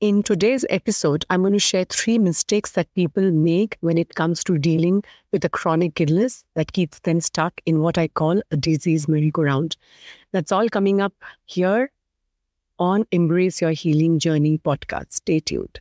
In today's episode, I'm going to share three mistakes that people make when it comes to dealing with a chronic illness that keeps them stuck in what I call a disease merry-go-round. That's all coming up here on Embrace Your Healing Journey podcast. Stay tuned.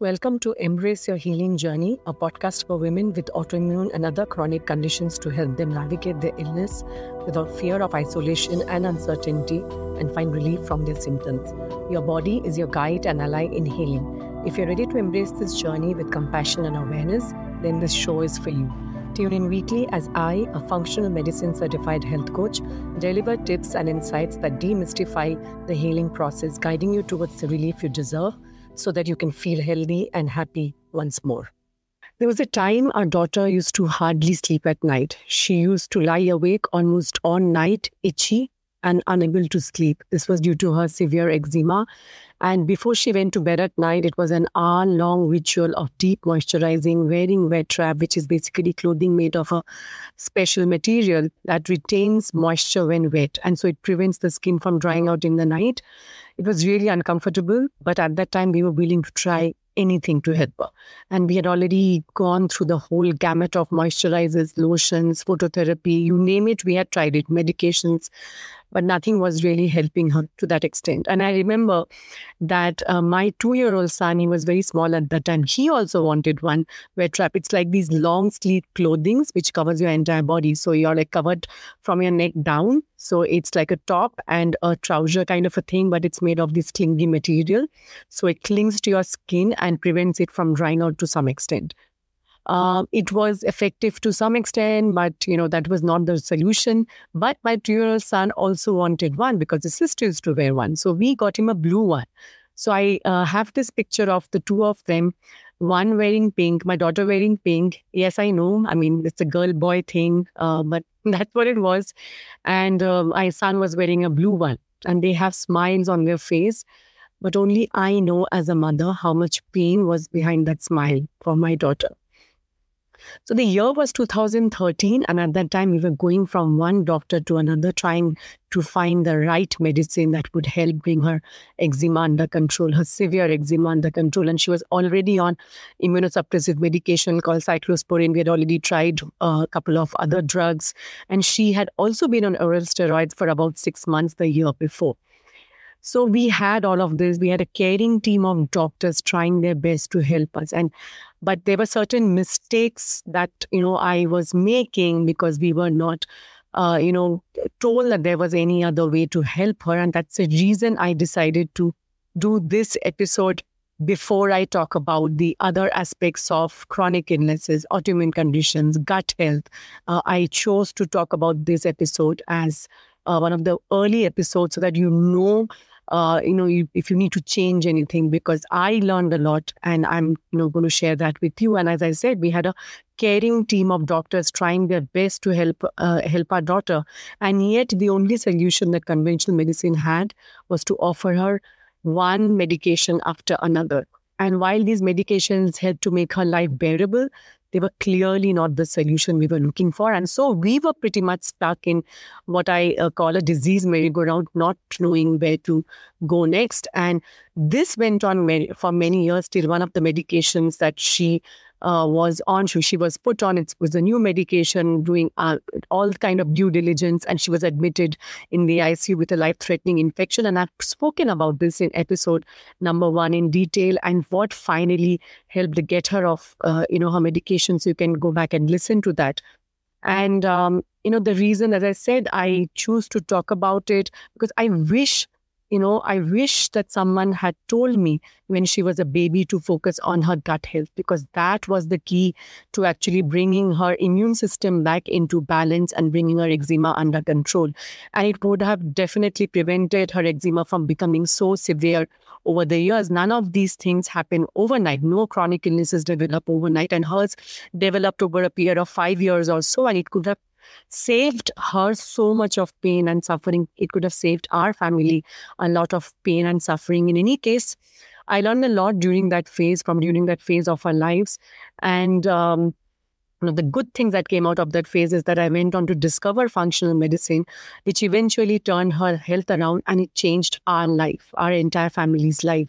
Welcome to Embrace Your Healing Journey, a podcast for women with autoimmune and other chronic conditions to help them navigate their illness without fear of isolation and uncertainty and find relief from their symptoms. Your body is your guide and ally in healing. If you're ready to embrace this journey with compassion and awareness, then this show is for you. Tune in weekly as I, a functional medicine certified health coach, deliver tips and insights that demystify the healing process, guiding you towards the relief you deserve so that you can feel healthy and happy once more. There was a time our daughter used to hardly sleep at night. She used to lie awake almost all night, itchy and unable to sleep. This was due to her severe eczema. And before she went to bed at night, it was an hour long ritual of deep moisturizing, wearing wet wrap, which is basically clothing made of a special material that retains moisture when wet. And so it prevents the skin from drying out in the night. It was really uncomfortable, but at that time we were willing to try anything to help her. And we had already gone through the whole gamut of moisturizers, lotions, phototherapy, you name it, we had tried it, medications but nothing was really helping her to that extent. And I remember that uh, my two year old son, he was very small at that time, he also wanted one wet wrap. It's like these long sleeve clothings which covers your entire body. So you're like covered from your neck down. So it's like a top and a trouser kind of a thing, but it's made of this clingy material. So it clings to your skin and prevents it from drying out to some extent. Uh, it was effective to some extent, but you know that was not the solution. But my two-year-old son also wanted one because his sister used to wear one, so we got him a blue one. So I uh, have this picture of the two of them, one wearing pink, my daughter wearing pink. Yes, I know. I mean, it's a girl-boy thing, uh, but that's what it was. And uh, my son was wearing a blue one, and they have smiles on their face. But only I know as a mother how much pain was behind that smile for my daughter. So the year was 2013, and at that time, we were going from one doctor to another, trying to find the right medicine that would help bring her eczema under control, her severe eczema under control. And she was already on immunosuppressive medication called cyclosporin. We had already tried a couple of other drugs, and she had also been on oral steroids for about six months the year before. So we had all of this. We had a caring team of doctors trying their best to help us. And but there were certain mistakes that you know I was making because we were not uh, you know told that there was any other way to help her. And that's the reason I decided to do this episode before I talk about the other aspects of chronic illnesses, autoimmune conditions, gut health. Uh, I chose to talk about this episode as uh, one of the early episodes so that you know uh, you know, you, if you need to change anything, because I learned a lot and I'm, you know, going to share that with you. And as I said, we had a caring team of doctors trying their best to help uh, help our daughter. And yet the only solution that conventional medicine had was to offer her one medication after another. And while these medications helped to make her life bearable, they were clearly not the solution we were looking for. And so we were pretty much stuck in what I uh, call a disease merry-go-round, not knowing where to go next. And this went on for many years till one of the medications that she uh, was on. She, was put on. It was a new medication, doing uh, all kind of due diligence, and she was admitted in the ICU with a life-threatening infection. And I've spoken about this in episode number one in detail, and what finally helped get her off, uh, you know, her medication. So you can go back and listen to that. And um, you know, the reason, as I said, I choose to talk about it because I wish you know, I wish that someone had told me when she was a baby to focus on her gut health because that was the key to actually bringing her immune system back into balance and bringing her eczema under control. And it would have definitely prevented her eczema from becoming so severe over the years. None of these things happen overnight. No chronic illnesses develop overnight, and hers developed over a period of five years or so. And it could have saved her so much of pain and suffering. It could have saved our family a lot of pain and suffering. In any case, I learned a lot during that phase, from during that phase of our lives. And um, one of the good things that came out of that phase is that I went on to discover functional medicine, which eventually turned her health around and it changed our life, our entire family's life.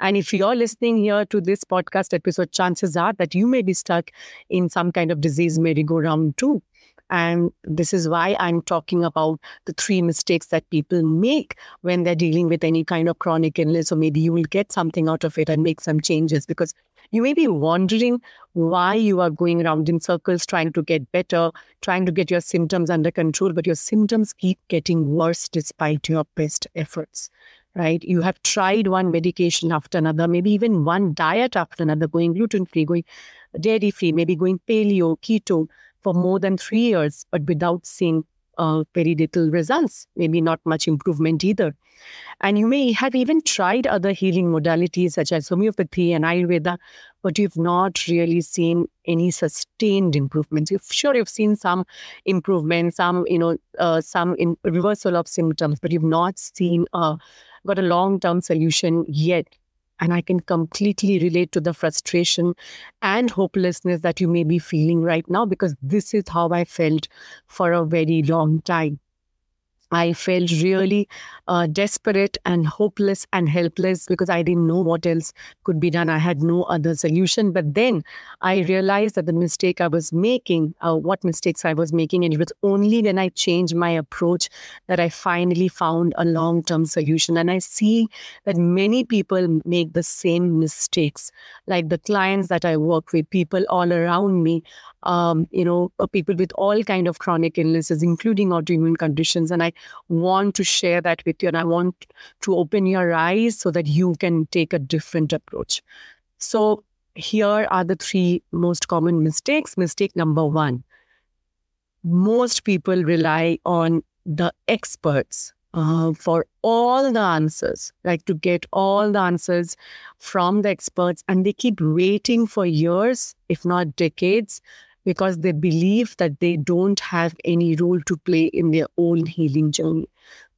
And if you're listening here to this podcast episode, chances are that you may be stuck in some kind of disease merry-go-round too. And this is why I'm talking about the three mistakes that people make when they're dealing with any kind of chronic illness, or maybe you will get something out of it and make some changes because you may be wondering why you are going around in circles trying to get better, trying to get your symptoms under control, but your symptoms keep getting worse despite your best efforts right? You have tried one medication after another, maybe even one diet after another, going gluten free, going dairy free, maybe going paleo, keto for more than three years, but without seeing uh, very little results, maybe not much improvement either. And you may have even tried other healing modalities such as homeopathy and Ayurveda, but you've not really seen any sustained improvements. You've sure you've seen some improvement, some you know, uh, some in reversal of symptoms, but you've not seen uh, got a long term solution yet. And I can completely relate to the frustration and hopelessness that you may be feeling right now because this is how I felt for a very long time. I felt really uh, desperate and hopeless and helpless because I didn't know what else could be done. I had no other solution. But then I realized that the mistake I was making, uh, what mistakes I was making, and it was only when I changed my approach that I finally found a long term solution. And I see that many people make the same mistakes. Like the clients that I work with, people all around me, um, you know, uh, people with all kind of chronic illnesses, including autoimmune conditions. And I want to share that with you, and I want to open your eyes so that you can take a different approach. So here are the three most common mistakes. Mistake number one: most people rely on the experts uh, for all the answers, like to get all the answers from the experts, and they keep waiting for years, if not decades, because they believe that they don't have any role to play in their own healing journey.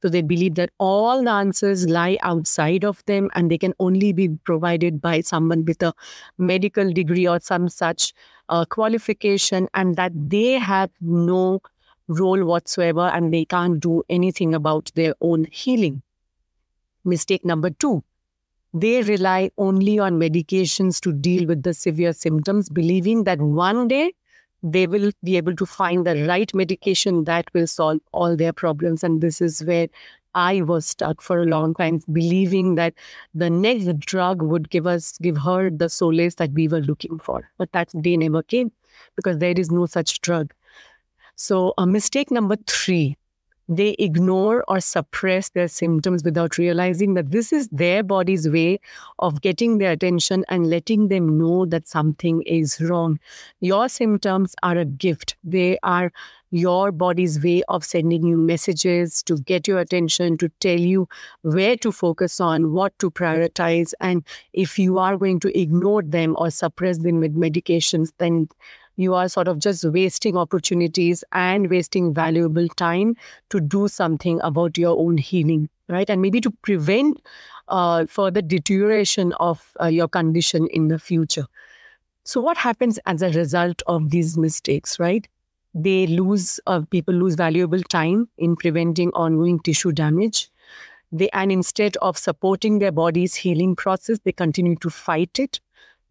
So they believe that all the answers lie outside of them and they can only be provided by someone with a medical degree or some such uh, qualification, and that they have no role whatsoever and they can't do anything about their own healing. Mistake number two they rely only on medications to deal with the severe symptoms, believing that one day they will be able to find the right medication that will solve all their problems. And this is where I was stuck for a long time, believing that the next drug would give us, give her the solace that we were looking for. But that day never came because there is no such drug. So, a mistake number three they ignore or suppress their symptoms without realizing that this is their body's way of getting their attention and letting them know that something is wrong. Your symptoms are a gift. They are your body's way of sending you messages to get your attention, to tell you where to focus on, what to prioritize. And if you are going to ignore them or suppress them with medications, then you are sort of just wasting opportunities and wasting valuable time to do something about your own healing, right? And maybe to prevent uh, further deterioration of uh, your condition in the future. So, what happens as a result of these mistakes, right? They lose, uh, people lose valuable time in preventing ongoing tissue damage. They, and instead of supporting their body's healing process, they continue to fight it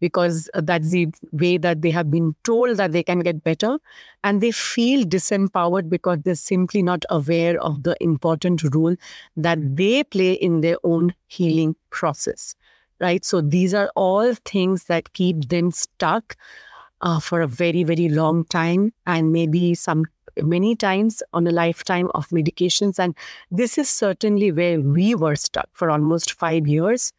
because that's the way that they have been told that they can get better. And they feel disempowered because they're simply not aware of the important role that they play in their own healing process. Right. So these are all things that keep them stuck uh, for a very, very long time and maybe some many times on a lifetime of medications. And this is certainly where we were stuck for almost five years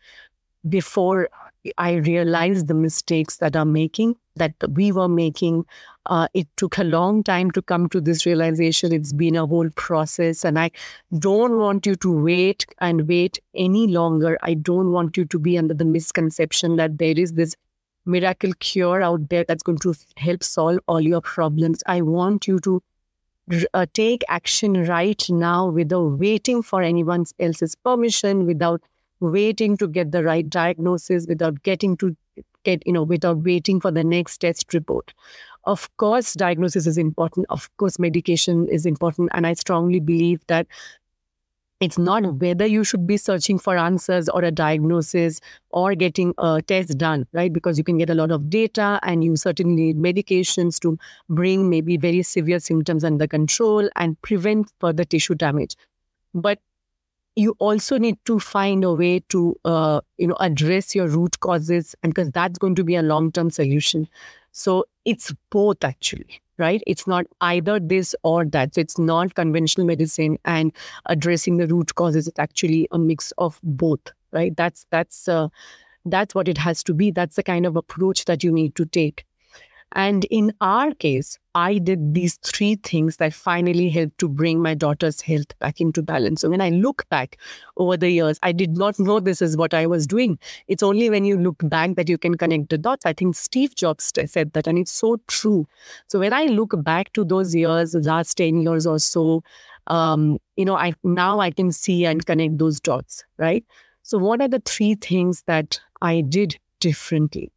before I realized the mistakes that are making that we were making. Uh, it took a long time to come to this realization. It's been a whole process, and I don't want you to wait and wait any longer. I don't want you to be under the misconception that there is this miracle cure out there that's going to help solve all your problems. I want you to uh, take action right now without waiting for anyone else's permission, without waiting to get the right diagnosis, without getting to get, you know, without waiting for the next test report. Of course, diagnosis is important. Of course, medication is important. And I strongly believe that it's not whether you should be searching for answers or a diagnosis or getting a test done, right? Because you can get a lot of data and you certainly need medications to bring maybe very severe symptoms under control and prevent further tissue damage. But you also need to find a way to uh, you know address your root causes and because that's going to be a long term solution. So it's both actually right? It's not either this or that. So it's not conventional medicine and addressing the root causes it's actually a mix of both right? That's that's uh, that's what it has to be. That's the kind of approach that you need to take and in our case, I did these three things that finally helped to bring my daughter's health back into balance. So when I look back over the years, I did not know this is what I was doing. It's only when you look back that you can connect the dots. I think Steve Jobs said that, and it's so true. So when I look back to those years, last 10 years or so, um, you know, I now I can see and connect those dots, right? So what are the three things that I did differently?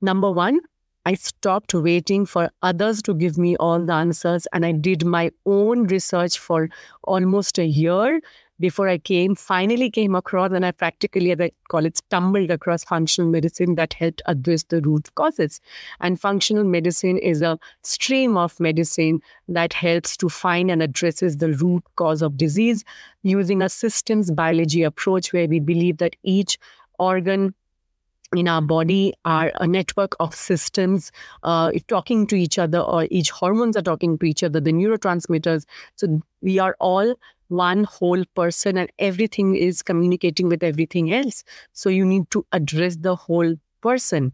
Number one, I stopped waiting for others to give me all the answers and I did my own research for almost a year before I came, finally came across and I practically, as I call it, stumbled across functional medicine that helped address the root causes. And functional medicine is a stream of medicine that helps to find and addresses the root cause of disease using a systems biology approach where we believe that each organ in our body are a network of systems uh, talking to each other, or each hormones are talking to each other, the neurotransmitters. So we are all one whole person, and everything is communicating with everything else. So you need to address the whole person,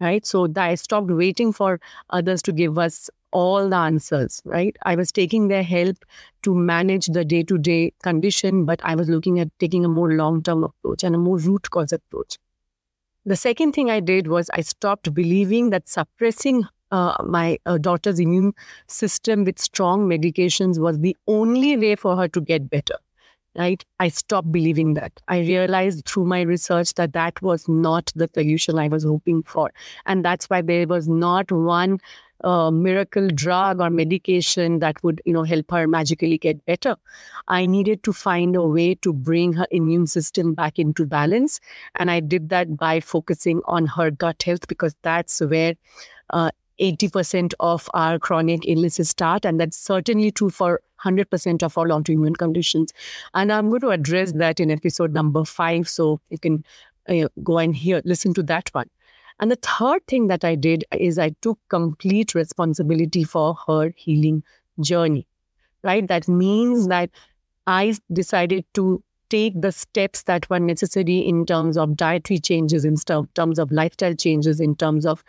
right? So I stopped waiting for others to give us all the answers, right? I was taking their help to manage the day to day condition, but I was looking at taking a more long term approach and a more root cause approach. The second thing I did was I stopped believing that suppressing uh, my uh, daughter's immune system with strong medications was the only way for her to get better. Right? I stopped believing that. I realized through my research that that was not the solution I was hoping for. And that's why there was not one a miracle drug or medication that would you know help her magically get better. I needed to find a way to bring her immune system back into balance. And i did that by focusing on her gut health because that's where uh, 80% of our chronic illnesses start. And that's certainly true for 100% of all autoimmune conditions. And i'm going to address that in episode number 5 so you can uh, go and hear listen to that one and the third thing that I did is I took complete responsibility for her healing journey, right? That means that I decided to take the steps that were necessary in terms of dietary changes, in terms of lifestyle changes, in terms of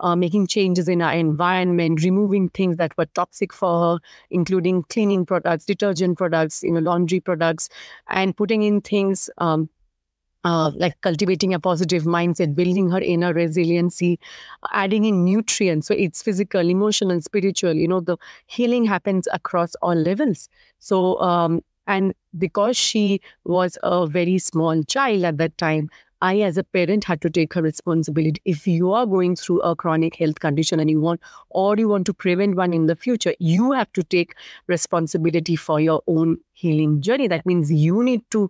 uh, making changes in our environment, removing things that were toxic for her, including cleaning products, detergent products, you know, laundry products, and putting in things um, uh, like cultivating a positive mindset, building her inner resiliency, adding in nutrients. So it's physical, emotional, spiritual. You know, the healing happens across all levels. So, um, and because she was a very small child at that time, I, as a parent, had to take her responsibility. If you are going through a chronic health condition and you want, or you want to prevent one in the future, you have to take responsibility for your own healing journey. That means you need to,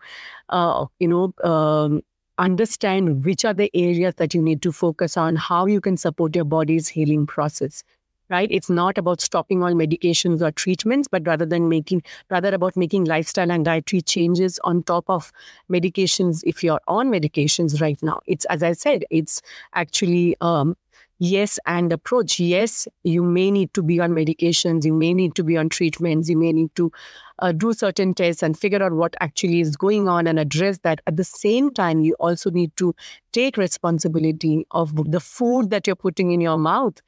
uh, you know, um, understand which are the areas that you need to focus on, how you can support your body's healing process right? It's not about stopping all medications or treatments but rather than making rather about making lifestyle and dietary changes on top of medications if you're on medications right now. It's as i said it's actually um, yes and approach. Yes you may need to be on medications you may need to be on treatments you may need to uh, do certain tests and figure out what actually is going on and address that. At the same time you also need to take responsibility of the food that you're putting in your mouth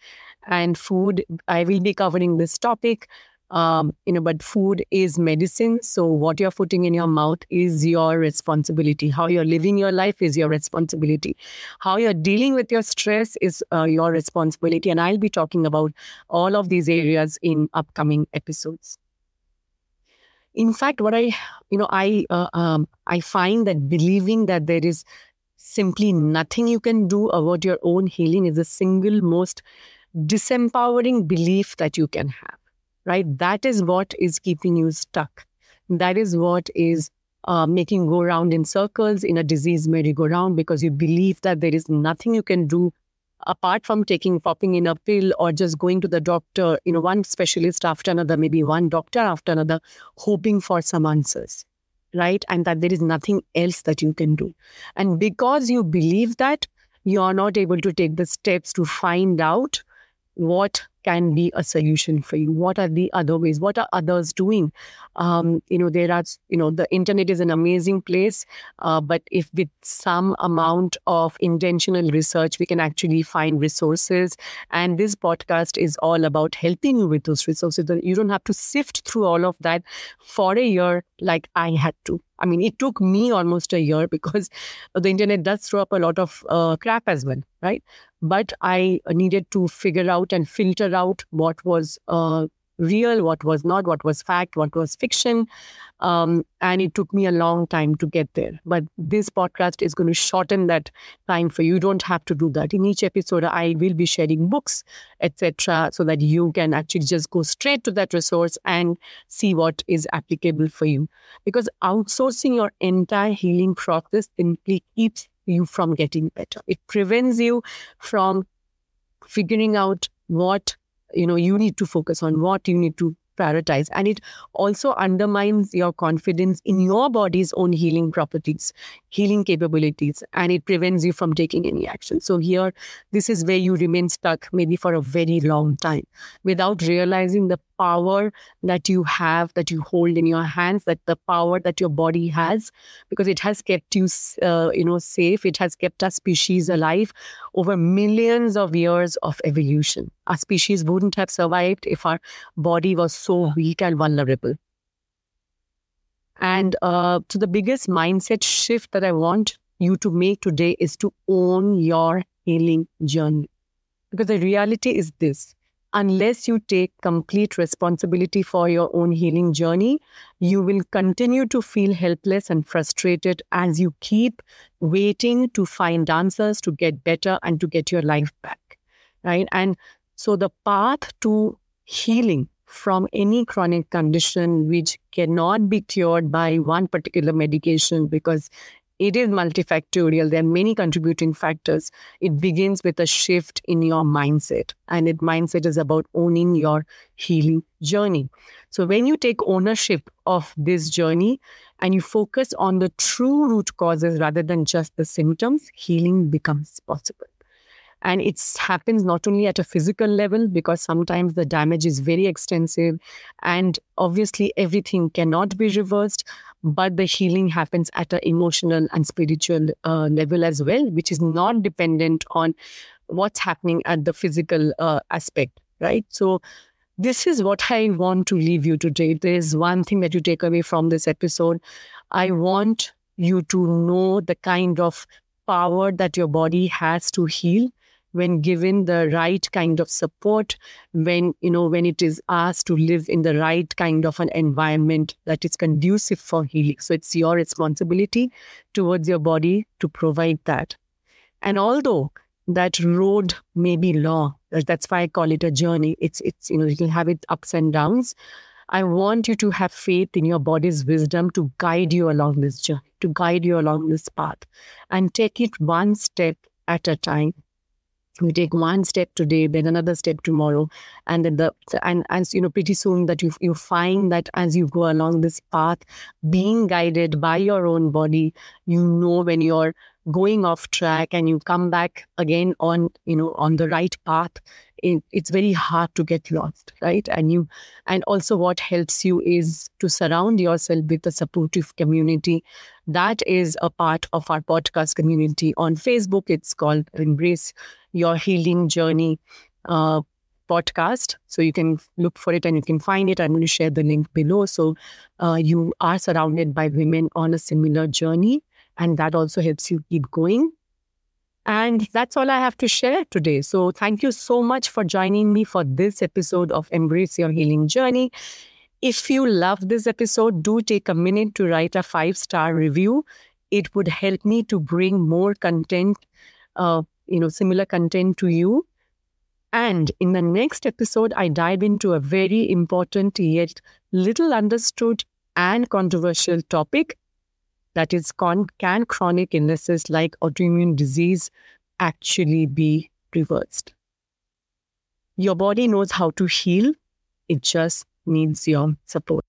and food. I will be covering this topic. Um, you know, but food is medicine. So what you're putting in your mouth is your responsibility. How you're living your life is your responsibility. How you're dealing with your stress is uh, your responsibility. And I'll be talking about all of these areas in upcoming episodes. In fact, what I, you know, I, uh, um, I find that believing that there is simply nothing you can do about your own healing is the single most disempowering belief that you can have, right? That is what is keeping you stuck. That is what is uh, making go round in circles in a disease merry-go-round because you believe that there is nothing you can do apart from taking popping in a pill or just going to the doctor, you know, one specialist after another, maybe one doctor after another, hoping for some answers, right? And that there is nothing else that you can do. And because you believe that, you are not able to take the steps to find out what can be a solution for you? What are the other ways? What are others doing? Um, you know there are you know the internet is an amazing place uh, but if with some amount of intentional research we can actually find resources. And this podcast is all about helping you with those resources. You don't have to sift through all of that for a year like i had to I mean, it took me almost a year because the internet does throw up a lot of uh, crap as well, right? But I needed to figure out and filter out what was uh, real, what was not, what was fact, what was fiction. Um, and it took me a long time to get there. But this podcast is going to shorten that time for you. You don't have to do that. In each episode, I will be sharing books, etc., so that you can actually just go straight to that resource and see what is applicable for you. Because outsourcing your entire healing process simply keeps you from getting better. It prevents you from figuring out what you know you need to focus on what you need to prioritize. And it also undermines your confidence in your body's own healing properties healing capabilities and it prevents you from taking any action so here this is where you remain stuck maybe for a very long time without realizing the power that you have, that you hold in your hands, that the power that your body has, because it has kept you, uh, you know, safe. It has kept our species alive over millions of years of evolution. Our species wouldn't have survived if our body was so weak and vulnerable. And uh, so the biggest mindset shift that I want you to make today is to own your healing journey. Because the reality is this unless you take complete responsibility for your own healing journey, you will continue to feel helpless and frustrated as you keep waiting to find answers, to get better, and to get your life back. Right. And so the path to healing from any chronic condition which cannot be cured by one particular medication because it is multifactorial. There are many contributing factors. It begins with a shift in your mindset, and it mindset is about owning your healing journey. So when you take ownership of this journey and you focus on the true root causes rather than just the symptoms, healing becomes possible. And it happens not only at a physical level, because sometimes the damage is very extensive. And obviously, everything cannot be reversed, but the healing happens at an emotional and spiritual uh, level as well, which is not dependent on what's happening at the physical uh, aspect, right? So, this is what I want to leave you today. There is one thing that you take away from this episode. I want you to know the kind of power that your body has to heal when given the right kind of support, when, you know, when it is asked to live in the right kind of an environment that is conducive for healing. So it's your responsibility towards your body to provide that. And although that road may be long, that's why I call it a journey. It's, it's, you know, you can have it ups and downs. I want you to have faith in your body's wisdom to guide you along this journey, to guide you along this path, and take it one step at a time we take one step today then another step tomorrow and then the and as you know pretty soon that you you find that as you go along this path being guided by your own body you know when you're going off track and you come back again on you know on the right path it, it's very hard to get lost right? And you and also what helps you is to surround yourself with a supportive community that is a part of our podcast community on facebook it's called embrace your healing journey uh, podcast. So you can look for it and you can find it. I'm going to share the link below. So uh, you are surrounded by women on a similar journey, and that also helps you keep going. And that's all I have to share today. So thank you so much for joining me for this episode of Embrace Your Healing Journey. If you love this episode, do take a minute to write a five star review. It would help me to bring more content uh, you know similar content to you And in the next episode, I dive into a very important yet little understood and controversial topic that is, con- can chronic illnesses like autoimmune disease actually be reversed? Your body knows how to heal, it just needs your support.